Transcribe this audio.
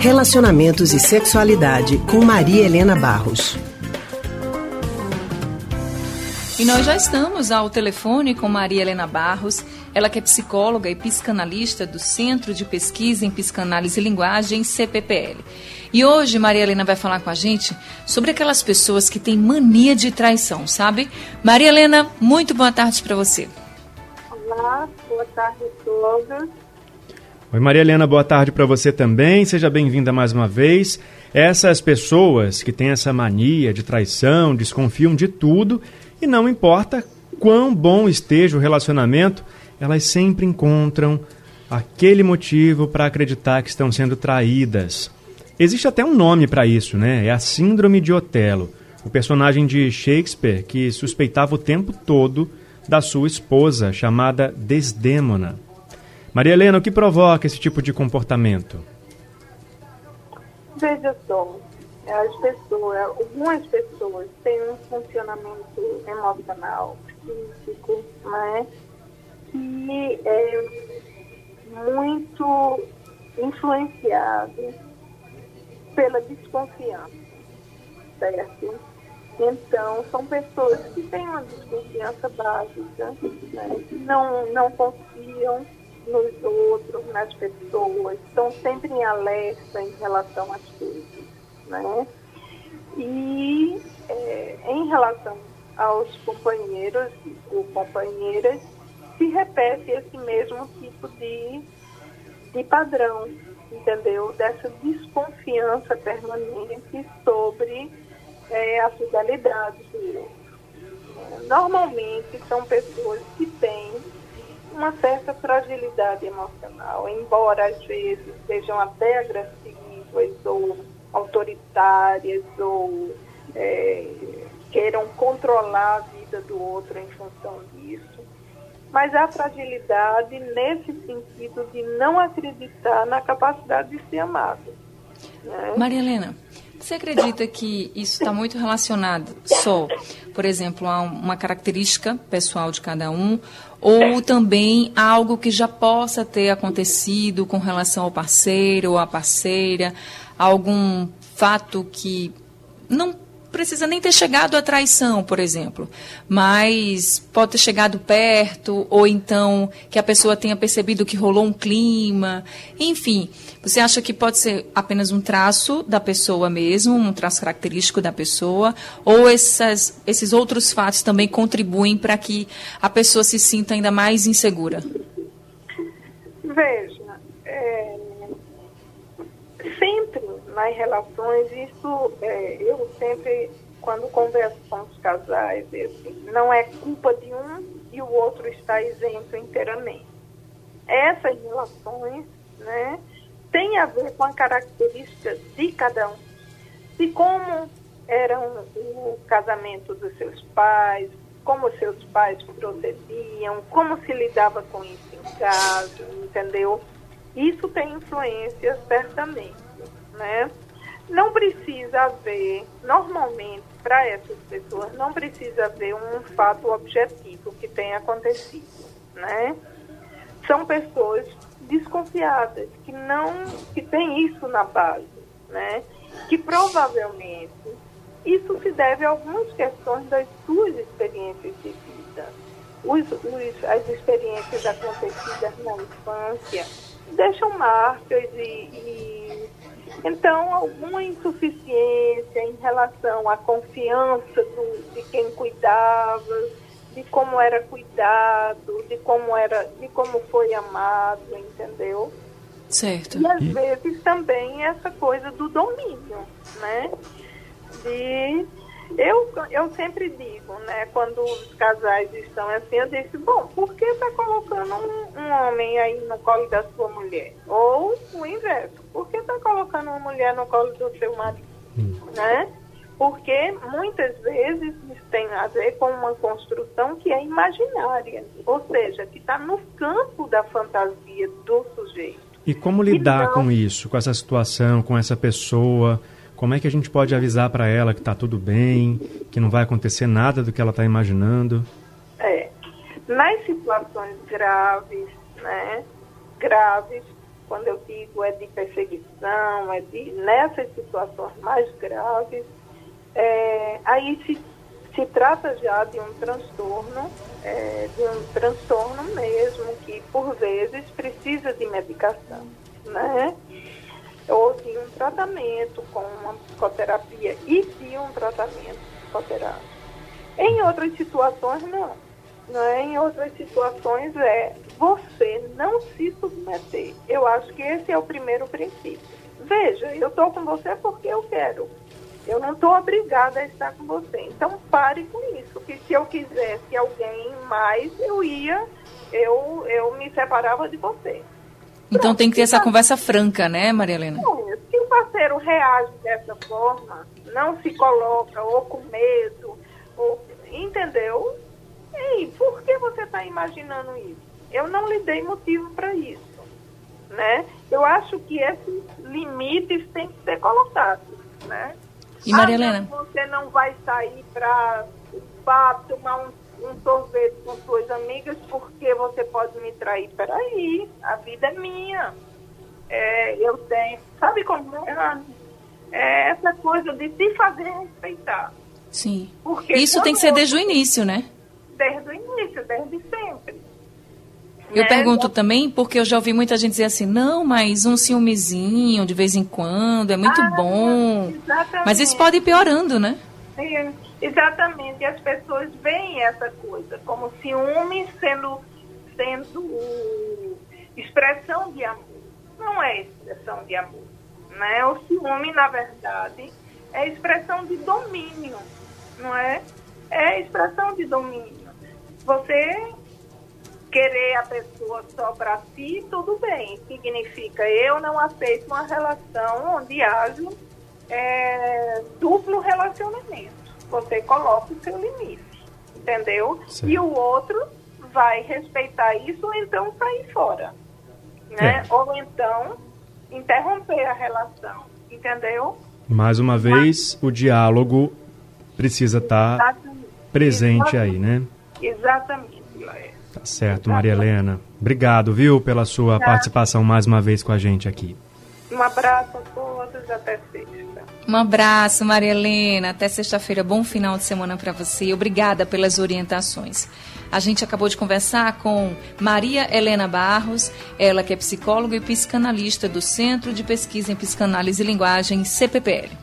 Relacionamentos e Sexualidade com Maria Helena Barros. E nós já estamos ao telefone com Maria Helena Barros, ela que é psicóloga e psicanalista do Centro de Pesquisa em Psicanálise e Linguagem, CPPL. E hoje Maria Helena vai falar com a gente sobre aquelas pessoas que têm mania de traição, sabe? Maria Helena, muito boa tarde para você. Olá, boa tarde a todos. Oi, Maria Helena, boa tarde para você também. Seja bem-vinda mais uma vez. Essas pessoas que têm essa mania de traição, desconfiam de tudo e não importa quão bom esteja o relacionamento, elas sempre encontram aquele motivo para acreditar que estão sendo traídas. Existe até um nome para isso, né? É a Síndrome de Otelo, o personagem de Shakespeare que suspeitava o tempo todo da sua esposa, chamada Desdêmona. Maria Helena, o que provoca esse tipo de comportamento? Veja só, as pessoas, algumas pessoas têm um funcionamento emocional, físico, né, que é muito influenciado pela desconfiança, certo? Então, são pessoas que têm uma desconfiança básica, né, que não, não confiam nos outros, nas pessoas, estão sempre em alerta em relação às coisas. Né? E é, em relação aos companheiros ou companheiras, se repete esse mesmo tipo de, de padrão, entendeu? Dessa desconfiança permanente sobre é, a fidelidade do outro. Normalmente são pessoas que uma certa fragilidade emocional, embora às vezes sejam até agressivas ou autoritárias ou é, queiram controlar a vida do outro em função disso. Mas a fragilidade nesse sentido de não acreditar na capacidade de ser amado. Né? Maria Helena, você acredita que isso está muito relacionado só, por exemplo, a uma característica pessoal de cada um, ou também algo que já possa ter acontecido com relação ao parceiro ou à parceira, algum fato que não precisa nem ter chegado à traição, por exemplo, mas pode ter chegado perto, ou então que a pessoa tenha percebido que rolou um clima, enfim. Você acha que pode ser apenas um traço da pessoa mesmo, um traço característico da pessoa, ou essas, esses outros fatos também contribuem para que a pessoa se sinta ainda mais insegura? Veja, é, sempre nas relações, isso é, eu sempre, quando converso com os casais, é assim, não é culpa de um e o outro está isento inteiramente. Essas relações, né, tem a ver com a característica de cada um, de como era o casamento dos seus pais, como seus pais procediam, como se lidava com isso em casa, entendeu? Isso tem influência certamente, né? Não precisa haver, normalmente, para essas pessoas, não precisa haver um fato objetivo que tenha acontecido, né? São pessoas desconfiadas, que não, que tem isso na base, né? Que provavelmente isso se deve a algumas questões das suas experiências de vida. Os, os, as experiências acontecidas na infância deixam marcas e, e então alguma insuficiência em relação à confiança do, de quem cuidava, de como era cuidado, de como era, de como foi amado, entendeu? Certo. E às vezes também essa coisa do domínio, né? De eu, eu sempre digo, né, quando os casais estão assim, eu disse, bom, por que está colocando um, um, homem aí no colo da sua mulher? Ou o inverso, por que está colocando uma mulher no colo do seu marido? Hum. Né? Porque muitas vezes isso tem a ver com uma construção que é imaginária, ou seja, que está no campo da fantasia do sujeito. E como lidar então, com isso, com essa situação, com essa pessoa? Como é que a gente pode avisar para ela que está tudo bem, que não vai acontecer nada do que ela está imaginando? É. Nas situações graves, né? Graves, quando eu digo é de perseguição, é de nessas situações mais graves, é, aí se, se trata já de um transtorno, é, de um transtorno mesmo, que por vezes precisa de medicação, né? Ou de um tratamento com uma psicoterapia e de um tratamento psicoterápico. Em outras situações, não. Né? Em outras situações é você não se submeter. Eu acho que esse é o primeiro princípio. Veja, eu estou com você porque eu quero. Eu não estou obrigada a estar com você. Então pare com isso. Que se eu quisesse alguém mais, eu ia, eu, eu me separava de você. Então tem que ter essa conversa franca, né, Maria Helena? Se o parceiro reage dessa forma, não se coloca ou com medo, ou, entendeu? Ei, por que você está imaginando isso? Eu não lhe dei motivo para isso. Né? Eu acho que esses limites têm que ser colocados. Né? E Maria ah, Helena? Você não vai sair para tomar um, um, sorvete com suas amigas porque você pode me trair. Peraí, a vida é minha. É, eu tenho. Sabe como é? é essa coisa de se fazer respeitar. Sim. Porque Isso tem que ser desde o início, né? Desde o início, desde sempre. Eu né? pergunto também, porque eu já ouvi muita gente dizer assim, não, mas um ciúmezinho de vez em quando é muito ah, bom. Exatamente. Mas isso pode ir piorando, né? Exatamente. As pessoas veem essa coisa como ciúme sendo, sendo expressão de amor. Não é expressão de amor. Né? O ciúme, na verdade, é expressão de domínio não é? É expressão de domínio. Você querer a pessoa só para si, tudo bem. Significa eu não aceito uma relação onde haja é, duplo relacionamento. Você coloca o seu limite, entendeu? Sim. E o outro vai respeitar isso ou então sair fora. Né? É. Ou então interromper a relação, entendeu? Mais uma vez, Mas, o diálogo precisa estar tá presente aí, né? Exatamente, Tá certo, Maria Helena. Obrigado, viu, pela sua tá. participação mais uma vez com a gente aqui. Um abraço a todos, até sexta. Um abraço, Maria Helena. Até sexta-feira. Bom final de semana para você. Obrigada pelas orientações. A gente acabou de conversar com Maria Helena Barros, ela que é psicóloga e psicanalista do Centro de Pesquisa em Psicanálise e Linguagem, CPPL.